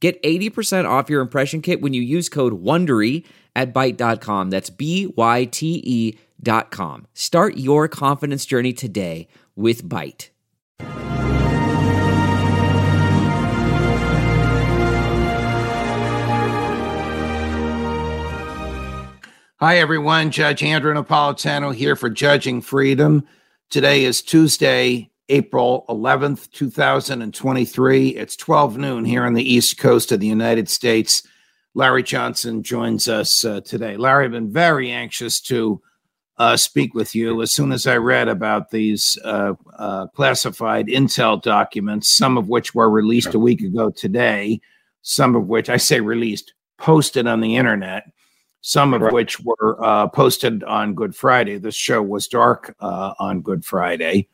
Get 80% off your impression kit when you use code WONDERY at Byte.com. That's B-Y-T-E dot com. Start your confidence journey today with Byte. Hi, everyone. Judge Andrew Napolitano here for Judging Freedom. Today is Tuesday, April 11th, 2023. It's 12 noon here on the East Coast of the United States. Larry Johnson joins us uh, today. Larry, I've been very anxious to uh, speak with you as soon as I read about these uh, uh classified intel documents, some of which were released a week ago today, some of which I say released, posted on the internet some of which were uh, posted on Good Friday. This show was dark uh, on Good Friday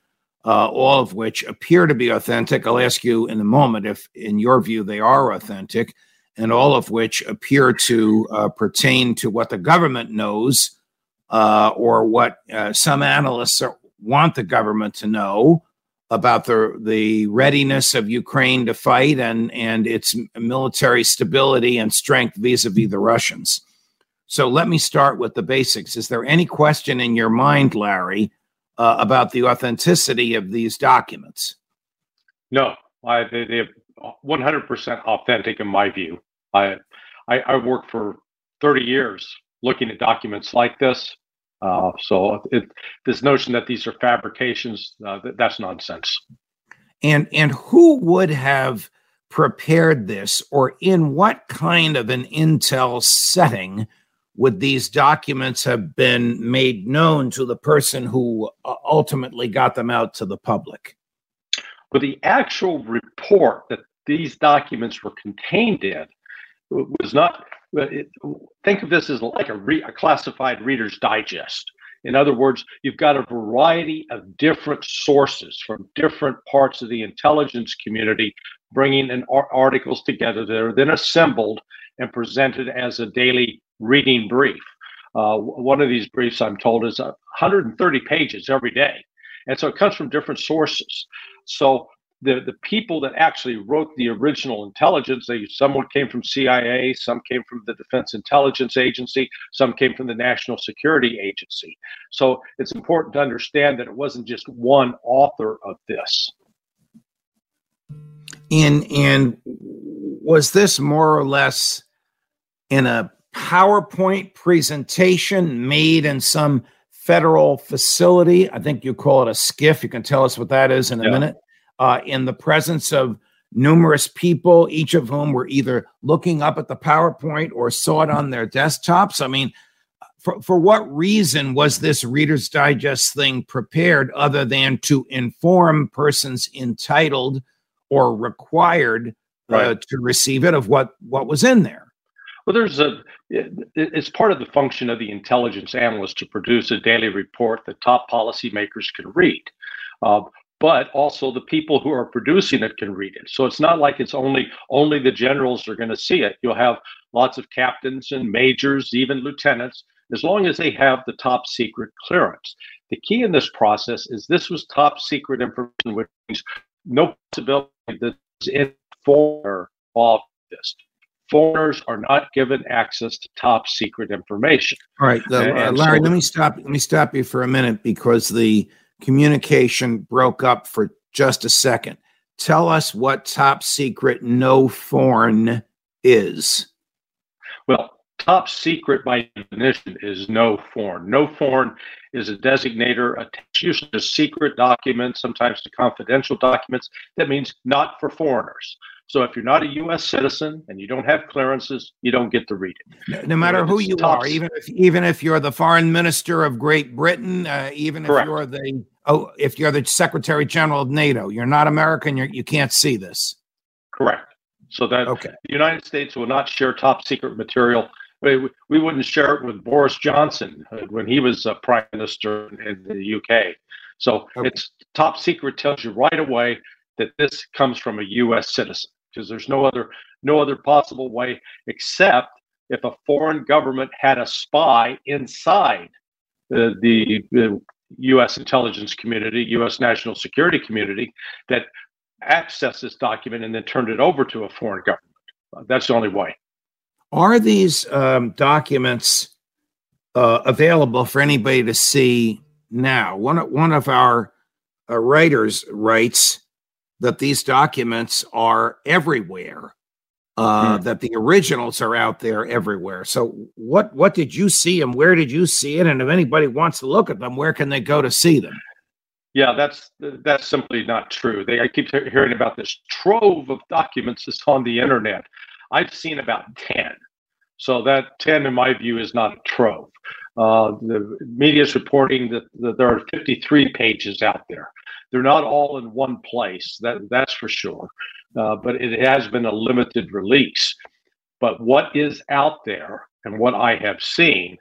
uh, all of which appear to be authentic. I'll ask you in a moment if, in your view, they are authentic, and all of which appear to uh, pertain to what the government knows uh, or what uh, some analysts are, want the government to know about the the readiness of Ukraine to fight and and its military stability and strength vis-a-vis the Russians. So let me start with the basics. Is there any question in your mind, Larry, uh, about the authenticity of these documents? No, I, they, they're 100% authentic in my view. I, I, I worked for 30 years looking at documents like this. Uh, so it, this notion that these are fabrications, uh, that's nonsense. And and who would have prepared this, or in what kind of an intel setting would these documents have been made known to the person who uh, ultimately got them out to the public? But the actual report that these documents were contained in was not. Think of this as like a, re, a classified Reader's Digest. In other words, you've got a variety of different sources from different parts of the intelligence community bringing in articles together that are then assembled and presented as a daily reading brief. Uh, one of these briefs, I'm told, is 130 pages every day. And so it comes from different sources. So the, the people that actually wrote the original intelligence, they someone came from CIA, some came from the Defense Intelligence Agency, some came from the National Security Agency. So it's important to understand that it wasn't just one author of this. And and was this more or less in a PowerPoint presentation made in some federal facility. I think you call it a SCIF. You can tell us what that is in a yeah. minute. Uh, in the presence of numerous people, each of whom were either looking up at the PowerPoint or saw it on their desktops. I mean, for, for what reason was this Reader's Digest thing prepared other than to inform persons entitled or required uh, right. to receive it of what, what was in there? Well, there's a, it's part of the function of the intelligence analyst to produce a daily report that top policymakers can read. Uh, but also the people who are producing it can read it. So it's not like it's only only the generals are going to see it. You'll have lots of captains and majors, even lieutenants, as long as they have the top secret clearance. The key in this process is this was top secret information, which means no possibility that in for all this foreigners are not given access to top secret information. All right, uh, Larry, so, let me stop. Let me stop you for a minute because the communication broke up for just a second. Tell us what top secret no foreign is. Well, top secret by definition is no foreign. No foreign is a designator attached used to secret documents, sometimes to confidential documents. That means not for foreigners. So if you're not a U.S. citizen and you don't have clearances, you don't get to read it. No, no matter who you are, even if even if you're the foreign minister of Great Britain, uh, even Correct. if you're the oh, if you're the Secretary General of NATO, you're not American. You're, you can't see this. Correct. So that okay. the United States will not share top secret material. We, we wouldn't share it with Boris Johnson uh, when he was uh, prime minister in the UK. So okay. it's top secret tells you right away that this comes from a U.S. citizen because there's no other no other possible way except if a foreign government had a spy inside the, the, the U.S. intelligence community, U.S. national security community, that accessed this document and then turned it over to a foreign government. That's the only way. Are these um, documents uh, available for anybody to see now? One one of our uh, writers writes that these documents are everywhere uh, mm-hmm. that the originals are out there everywhere. So what what did you see and where did you see it? And if anybody wants to look at them, where can they go to see them? Yeah, that's that's simply not true. They I keep hearing about this trove of documents that's on the internet. I've seen about ten, so that ten, in my view, is not a trove. Uh, the media is reporting that, that there are 53 pages out there. They're not all in one place. That that's for sure uh, but it has been a limited release. But what is out there and what I have seen,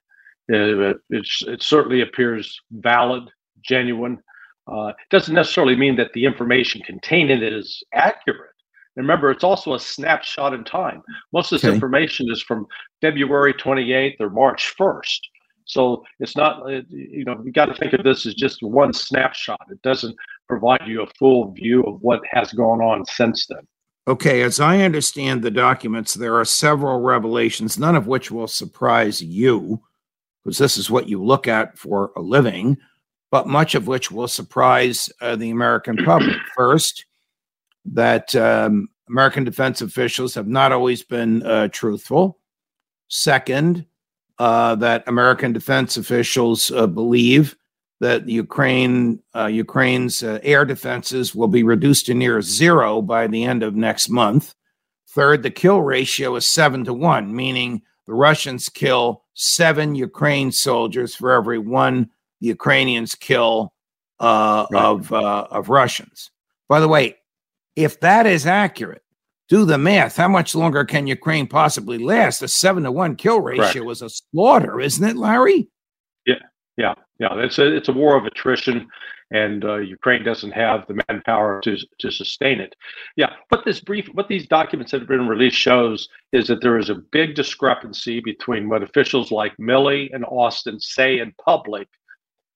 uh, it certainly appears valid, genuine. Uh, it doesn't necessarily mean that the information contained in it is accurate. Remember, it's also a snapshot in time. Most of this okay. information is from February 28th or March 1st. So it's not, uh, you know, you got to think of this as just one snapshot. It doesn't provide you a full view of what has gone on since then. Okay, as I understand the documents, there are several revelations, none of which will surprise you, because this is what you look at for a living, but much of which will surprise uh, the American public. First, that um, American defense officials have not always been uh, truthful. Second, uh, that American defense officials uh, believe that Ukraine uh, Ukraine's uh, air defenses will be reduced to near zero by the end of next month. Third, the kill ratio is seven to one, meaning the Russians kill seven Ukraine soldiers for every one the Ukrainians kill uh, right. of uh, of Russians. By the way, if that is accurate, do the math. How much longer can Ukraine possibly last? A seven to one kill ratio is a slaughter, isn't it, Larry? Yeah, yeah, yeah. It's a it's a war of attrition, and uh, Ukraine doesn't have the manpower to to sustain it. Yeah, what this brief, what these documents that have been released shows is that there is a big discrepancy between what officials like Milley and Austin say in public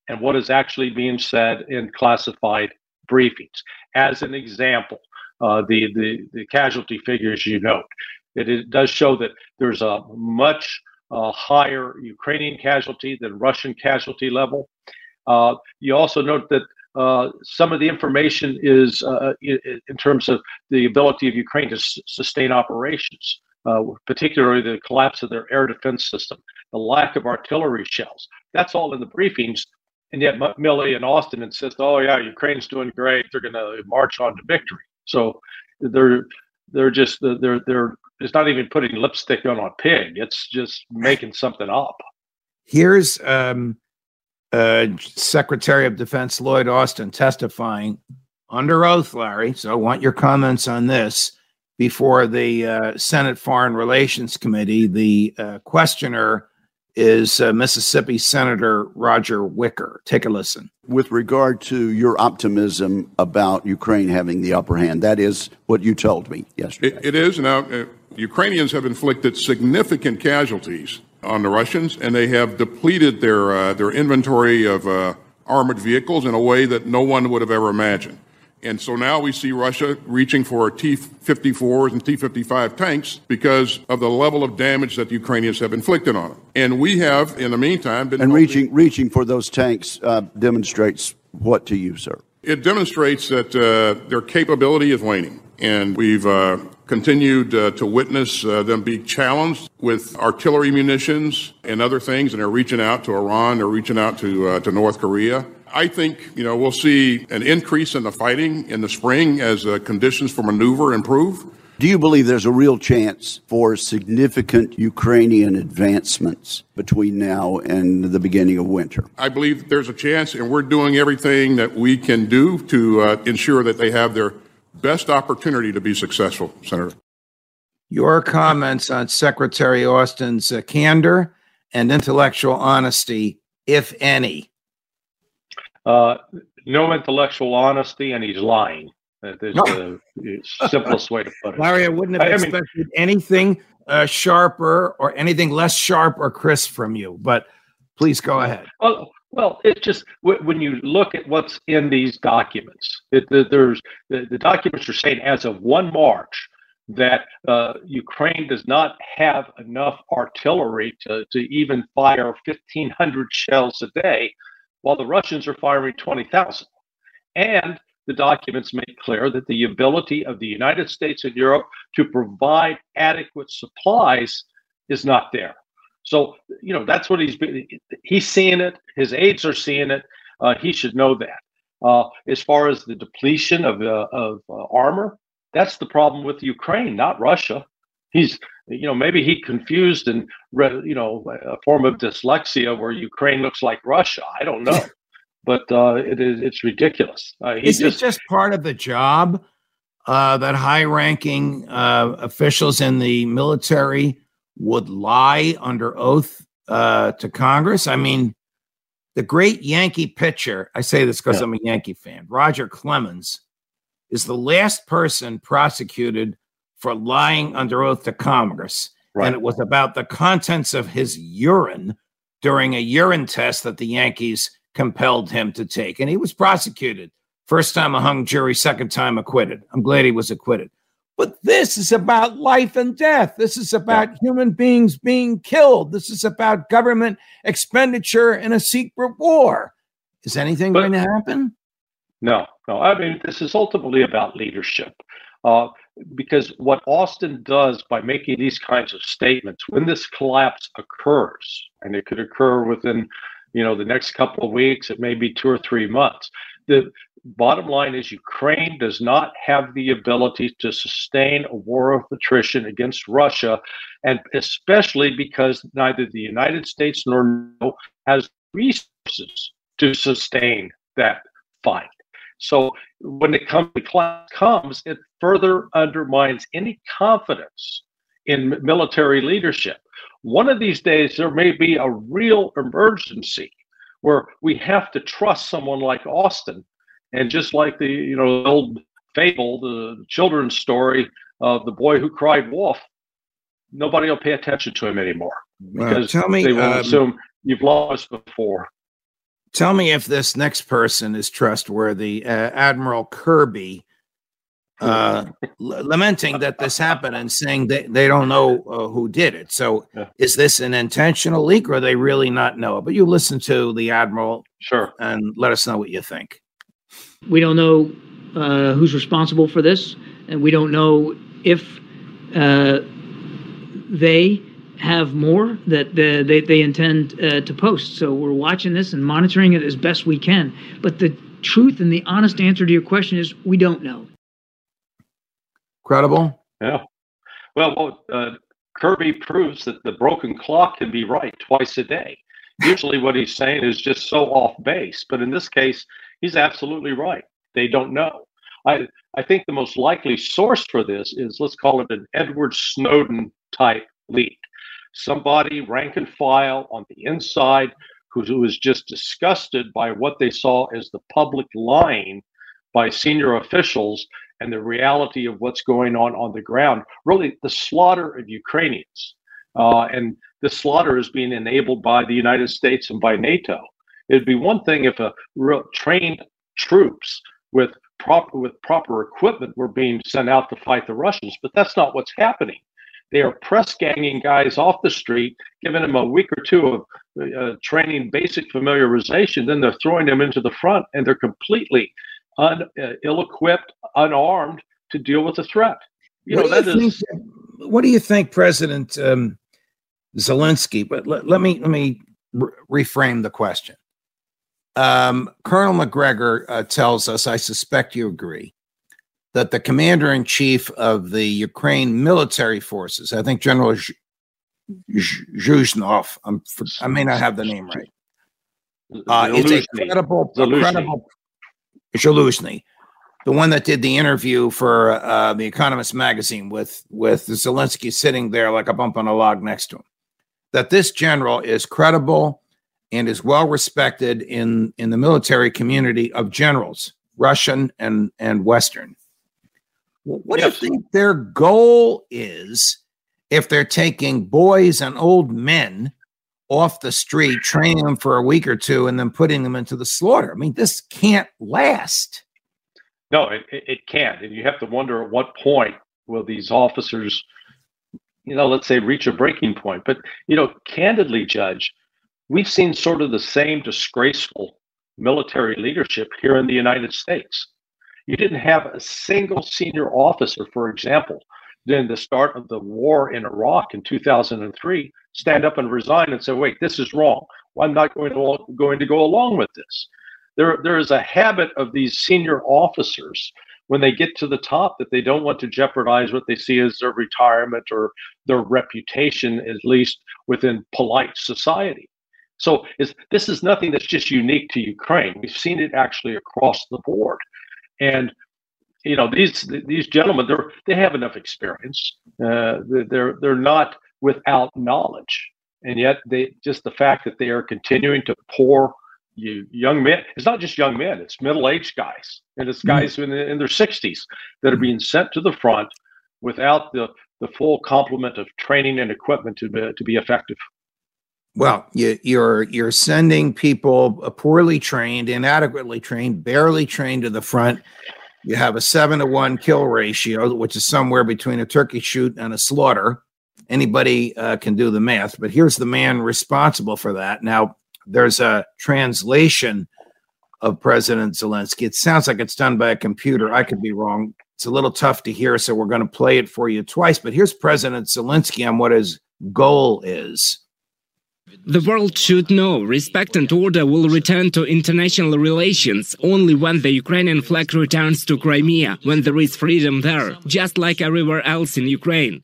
and what is actually being said in classified briefings. As an example, uh, the, the, the casualty figures you note. It, it does show that there's a much uh, higher Ukrainian casualty than Russian casualty level. Uh, you also note that uh, some of the information is uh, in, terms of the ability of Ukraine to s- sustain operations, uh, particularly the collapse of their air defense system, the lack of artillery shells. That's all in the briefings. And yet, Milley and Austin insist, oh, yeah, Ukraine's doing great. They're going to march on to victory. So they're they're just they're they're it's not even putting lipstick on a pig. It's just making something up. Here's um, uh, Secretary of Defense Lloyd Austin testifying under oath, Larry. So I want your comments on this before the uh, Senate Foreign Relations Committee. The uh, questioner is uh, Mississippi Senator Roger Wicker. Take a listen. With regard to your optimism about Ukraine having the upper hand, that is what you told me yesterday. it, it is. Now, uh, Ukrainians have inflicted significant casualties on the Russians, and they have depleted their, uh, their inventory of uh, armored vehicles in a way that no one would have ever imagined. And so now we see Russia reaching for T 54s and T 55 tanks because of the level of damage that the Ukrainians have inflicted on them. And we have, in the meantime, been. And reaching, reaching for those tanks uh, demonstrates what to you, sir? It demonstrates that uh, their capability is waning. And we've uh, continued uh, to witness uh, them be challenged with artillery munitions and other things, and they're reaching out to Iran, they're reaching out to, uh, to North Korea. I think, you know, we'll see an increase in the fighting in the spring as uh, conditions for maneuver improve. Do you believe there's a real chance for significant Ukrainian advancements between now and the beginning of winter? I believe there's a chance, and we're doing everything that we can do to uh, ensure that they have their best opportunity to be successful, Senator. Your comments on Secretary Austin's uh, candor and intellectual honesty, if any. Uh, no intellectual honesty, and he's lying. That is the, the simplest way to put it. Larry, I wouldn't have I- I mean- expected anything uh, sharper or anything less sharp or crisp from you, but please go ahead. Well, well, it's just wh- when you look at what's in these documents, it, the, there's the, the documents are saying as of one March that uh, Ukraine does not have enough artillery to, to even fire 1,500 shells a day, while the Russians are firing 20,000. And the documents make clear that the ability of the United States and Europe to provide adequate supplies is not there. So, you know, that's what he's he's seeing it. His aides are seeing it. Uh, he should know that. Uh, as far as the depletion of, uh, of uh, armor, that's the problem with Ukraine, not Russia. He's, you know, maybe he confused and read, you know, a form of dyslexia where Ukraine looks like Russia. I don't know, but uh, it is it's ridiculous. Uh, Is just, it just part of the job uh, that high ranking uh, officials in the military would lie under oath uh, to Congress? I mean, the great Yankee pitcher, I say this because Yeah. I'm a Yankee fan, Roger Clemens, is the last person prosecuted for lying under oath to Congress. Right. And it was about the contents of his urine during a urine test that the Yankees compelled him to take. And he was prosecuted. First time a hung jury, second time acquitted. I'm glad he was acquitted. But this is about life and death. This is about human beings being killed. This is about government expenditure in a secret war. Is anything But- going to happen? No, no. I mean, this is ultimately about leadership. Uh, because what Austin does by making these kinds of statements, when this collapse occurs, and it could occur within, you know, the next couple of weeks, it may be two or three months. The bottom line is Ukraine does not have the ability to sustain a war of attrition against Russia, and especially because neither the United States nor NATO has resources to sustain that fight. So when it comes the class comes, it further undermines any confidence in military leadership. One of these days, there may be a real emergency where we have to trust someone like Austin, and just like the you know old fable, the children's story of the boy who cried wolf, nobody will pay attention to him anymore because tell me, they will um, assume you've lost before. Tell me if this next person is trustworthy. Uh, Admiral Kirby, uh, l- lamenting that this happened and saying that they don't know uh, who did it. So, Yeah. is this an intentional leak, or they really not know? But you listen to the Admiral Sure. and let us know what you think. We don't know uh, who's responsible for this, and we don't know if uh, they have more that the, they, they intend uh, to post. So we're watching this and monitoring it as best we can. But the truth and the honest answer to your question is we don't know. Credible? Yeah. Well, well uh, Kirby proves that the broken clock can be right twice a day. Usually, what he's saying is just so off base, but in this case, he's absolutely right. They don't know. I I think the most likely source for this is let's call it an Edward Snowden type leak. Somebody rank and file on the inside who, who was just disgusted by what they saw as the public lying by senior officials and the reality of what's going on on the ground, really the slaughter of Ukrainians. Uh, and the slaughter is being enabled by the United States and by NATO. It'd be one thing if a real trained troops with proper with proper equipment were being sent out to fight the Russians, but that's not what's happening. They are press ganging guys off the street, giving them a week or two of uh, training, basic familiarization. Then they're throwing them into the front, and they're completely un, uh, ill-equipped, unarmed to deal with the threat. You know what, do that you is think, what do you think, President um, Zelensky? But let, let me let me re- reframe the question. Um, Colonel McGregor uh, tells us, I suspect you agree, that the commander in chief of the Ukraine military forces, I think General Zh- Zhuzhnov, I'm, I may not have the name right, uh, is a credible, Zelensky. credible Zaluzhny, the one that did the interview for uh, the Economist magazine with with Zelensky sitting there like a bump on a log next to him, that this general is credible and is well respected in in the military community of generals, Russian and and Western. What yes. do you think their goal is if they're taking boys and old men off the street, training them for a week or two, and then putting them into the slaughter? I mean, this can't last. No, it, it can't. And you have to wonder at what point will these officers, you know, let's say reach a breaking point. But, you know, candidly, Judge, we've seen sort of the same disgraceful military leadership here in the United States. You didn't have a single senior officer, for example, during the start of the war in Iraq in 2003, stand up and resign and say, wait, this is wrong. I'm not going to, going to go along with this there there is a habit of these senior officers when they get to the top that they don't want to jeopardize what they see as their retirement or their reputation, at least within polite society. So this is nothing that's just unique to Ukraine. We've seen it actually across the board, and you know these these gentlemen they they have enough experience. Uh, they're they're not without knowledge, and yet they just the fact that they are continuing to pour you young men. It's not just young men; it's middle-aged guys, and it's guys mm-hmm. in, in their 60s that are being sent to the front without the the full complement of training and equipment to be, to be effective. Well, you, you're you're sending people poorly trained, inadequately trained, barely trained to the front. You have a seven to one kill ratio, which is somewhere between a turkey shoot and a slaughter. Anybody uh, can do the math, but here's the man responsible for that. Now, there's a translation of President Zelensky. It sounds like it's done by a computer. I could be wrong. It's a little tough to hear, so we're going to play it for you twice. But here's President Zelensky on what his goal is. The world should know respect and order will return to international relations only when the Ukrainian flag returns to Crimea, when there is freedom there, just like everywhere else in Ukraine.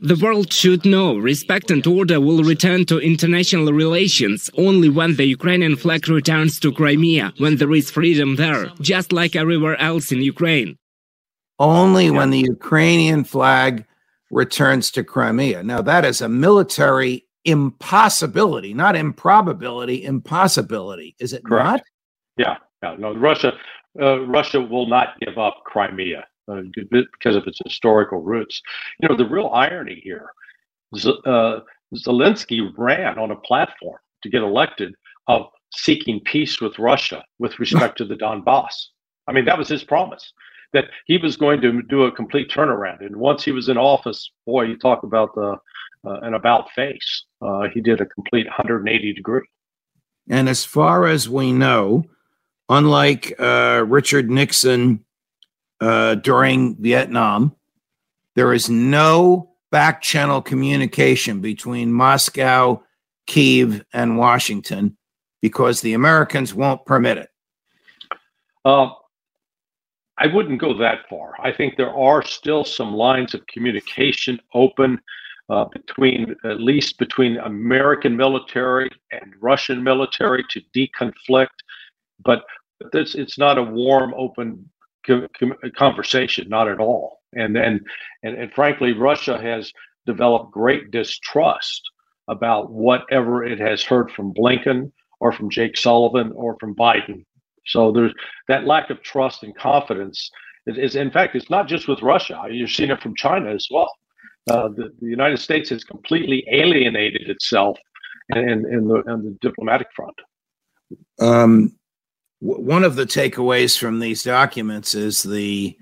The world should know respect and order will return to international relations only when the Ukrainian flag returns to Crimea, when there is freedom there, just like everywhere else in Ukraine. Only when the Ukrainian flag returns to Crimea. Now, that is a military impossibility, not improbability, impossibility. Is it Correct. not? Yeah, yeah. No, Russia, uh, Russia will not give up Crimea uh, because of its historical roots. You know, the real irony here, uh, Zelensky ran on a platform to get elected of seeking peace with Russia with respect to the Donbass. I mean, that was his promise that he was going to do a complete turnaround. And once he was in office, boy, you talk about the uh, an about face. Uh, he did a complete 180 degree. And as far as we know, unlike uh, Richard Nixon uh, during Vietnam. There is no back channel communication between Moscow, Kiev, and Washington because the Americans won't permit it. Uh, I wouldn't go that far. I think there are still some lines of communication open uh, between, at least between American military and Russian military to deconflict, but it's, it's not a warm, open conversation, not at all. And, and and and frankly, Russia has developed great distrust about whatever it has heard from Blinken or from Jake Sullivan or from Biden. So there's that lack of trust and confidence is, is in fact, it's not just with Russia. You're seeing it from China as well. Uh, the, the, United States has completely alienated itself in, in, the, in the diplomatic front. Um, one of the takeaways from these documents is the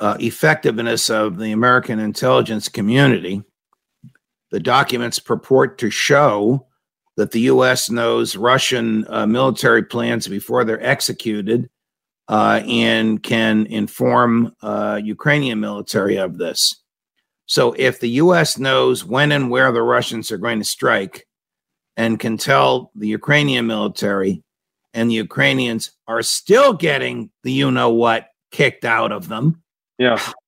uh, effectiveness of the American intelligence community. The documents purport to show that the U.S. knows Russian uh, military plans before they're executed uh, and can inform uh, Ukrainian military of this. So, if the U.S. knows when and where the Russians are going to strike and can tell the Ukrainian military, and the Ukrainians are still getting the you know what kicked out of them. Yeah.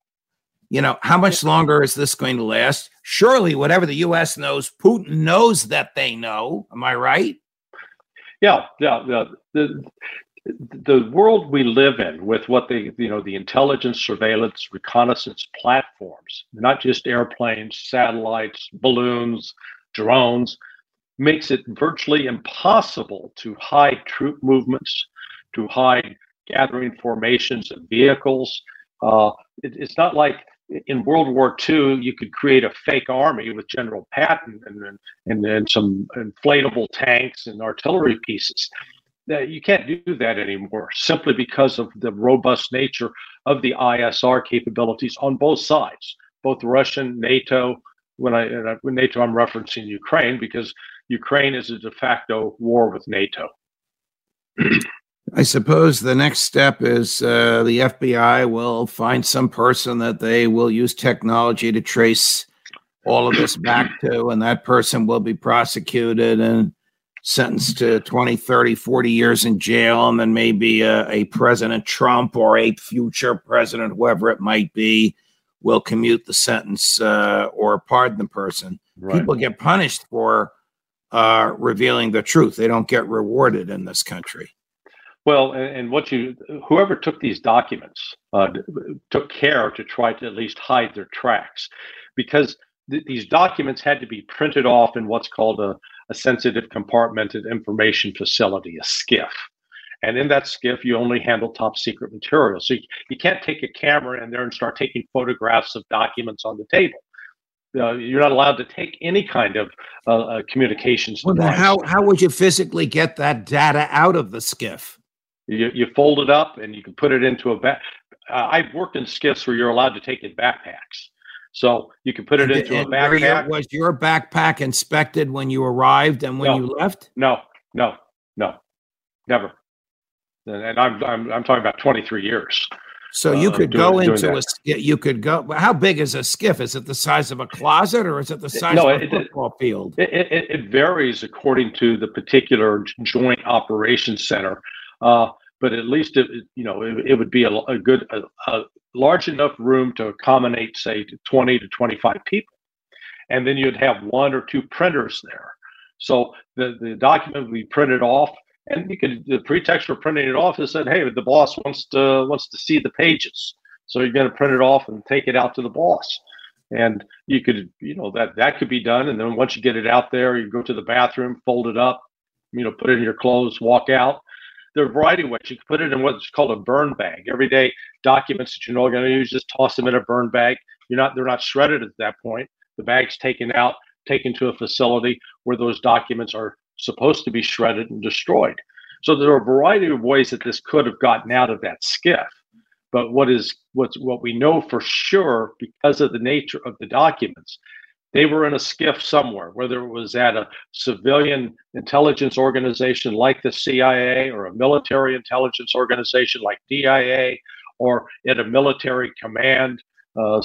You know, how much longer is this going to last? Surely, whatever the U.S. knows, Putin knows that they know. Am I right? Yeah, yeah. yeah. The, the world we live in with what the you know the intelligence surveillance reconnaissance platforms not just airplanes satellites balloons drones makes it virtually impossible to hide troop movements to hide gathering formations of vehicles uh, it, it's not like in World War II, you could create a fake army with General Patton and, and, and some inflatable tanks and artillery pieces you can't do that anymore simply because of the robust nature of the ISR capabilities on both sides, both Russian, NATO. When I when NATO, I'm referencing Ukraine because Ukraine is a de facto war with NATO. I suppose the next step is uh, the FBI will find some person that they will use technology to trace all of this back to, and that person will be prosecuted and sentenced to 20, 30, 40 years in jail, and then maybe a, a President Trump or a future president, whoever it might be, will commute the sentence uh, or pardon the person. Right. People get punished for uh, revealing the truth. They don't get rewarded in this country. Well, and, what you, whoever took these documents, uh, took care to try to at least hide their tracks, because th- these documents had to be printed off in what's called a, a sensitive compartmented information facility, a SCIF. And in that SCIF, you only handle top secret material. So you, you can't take a camera in there and start taking photographs of documents on the table. Uh, you're not allowed to take any kind of uh, uh, communications. Well, how, how would you physically get that data out of the SCIF? You, you fold it up and you can put it into a bag. Uh, I've worked in SCIFs where you're allowed to take in backpacks. So you can put it into a backpack. Was your backpack inspected when you arrived and when no, you left? No, no, no, never. And I'm I'm I'm talking about 23 years. So you uh, could doing, go into a SCIF, you could go. How big is a SCIF? Is it the size of a closet or is it the size no, of a football it, field? It, it, it, varies according to the particular joint operations center. Uh, but at least it, you know it, it would be a, a good a, a, large enough room to accommodate say 20 to 25 people. And then you'd have one or two printers there. So the, the document would be printed off and you could the pretext for printing it off is that hey the boss wants to wants to see the pages. So you're going to print it off and take it out to the boss. And you could you know that that could be done and then once you get it out there you go to the bathroom fold it up you know put it in your clothes walk out there are a variety of ways. You can put it in what's called a burn bag. Everyday documents that you're not going to use, just toss them in a burn bag. You're not they're not shredded at that point. The bag's taken out, taken to a facility where those documents are supposed to be shredded and destroyed. So there are a variety of ways that this could have gotten out of that SCIF. But what is what's what we know for sure because of the nature of the documents they were in a SCIF somewhere, whether it was at a civilian intelligence organization like the CIA or a military intelligence organization like DIA or at a military command, uh, uh,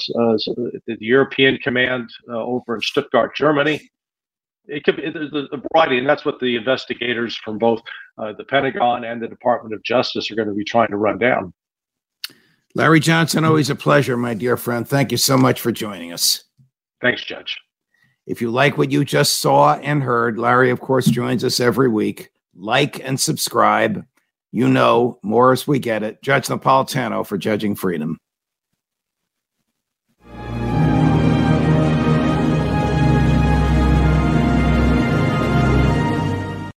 the European command uh, over in Stuttgart, Germany. It could be a variety, and that's what the investigators from both uh, the Pentagon and the Department of Justice are going to be trying to run down. Larry Johnson, always a pleasure, my dear friend. Thank you so much for joining us. Thanks, Judge. If you like what you just saw and heard, Larry, of course, joins us every week. Like and subscribe. You know, more as we get it. Judge Napolitano for Judging Freedom.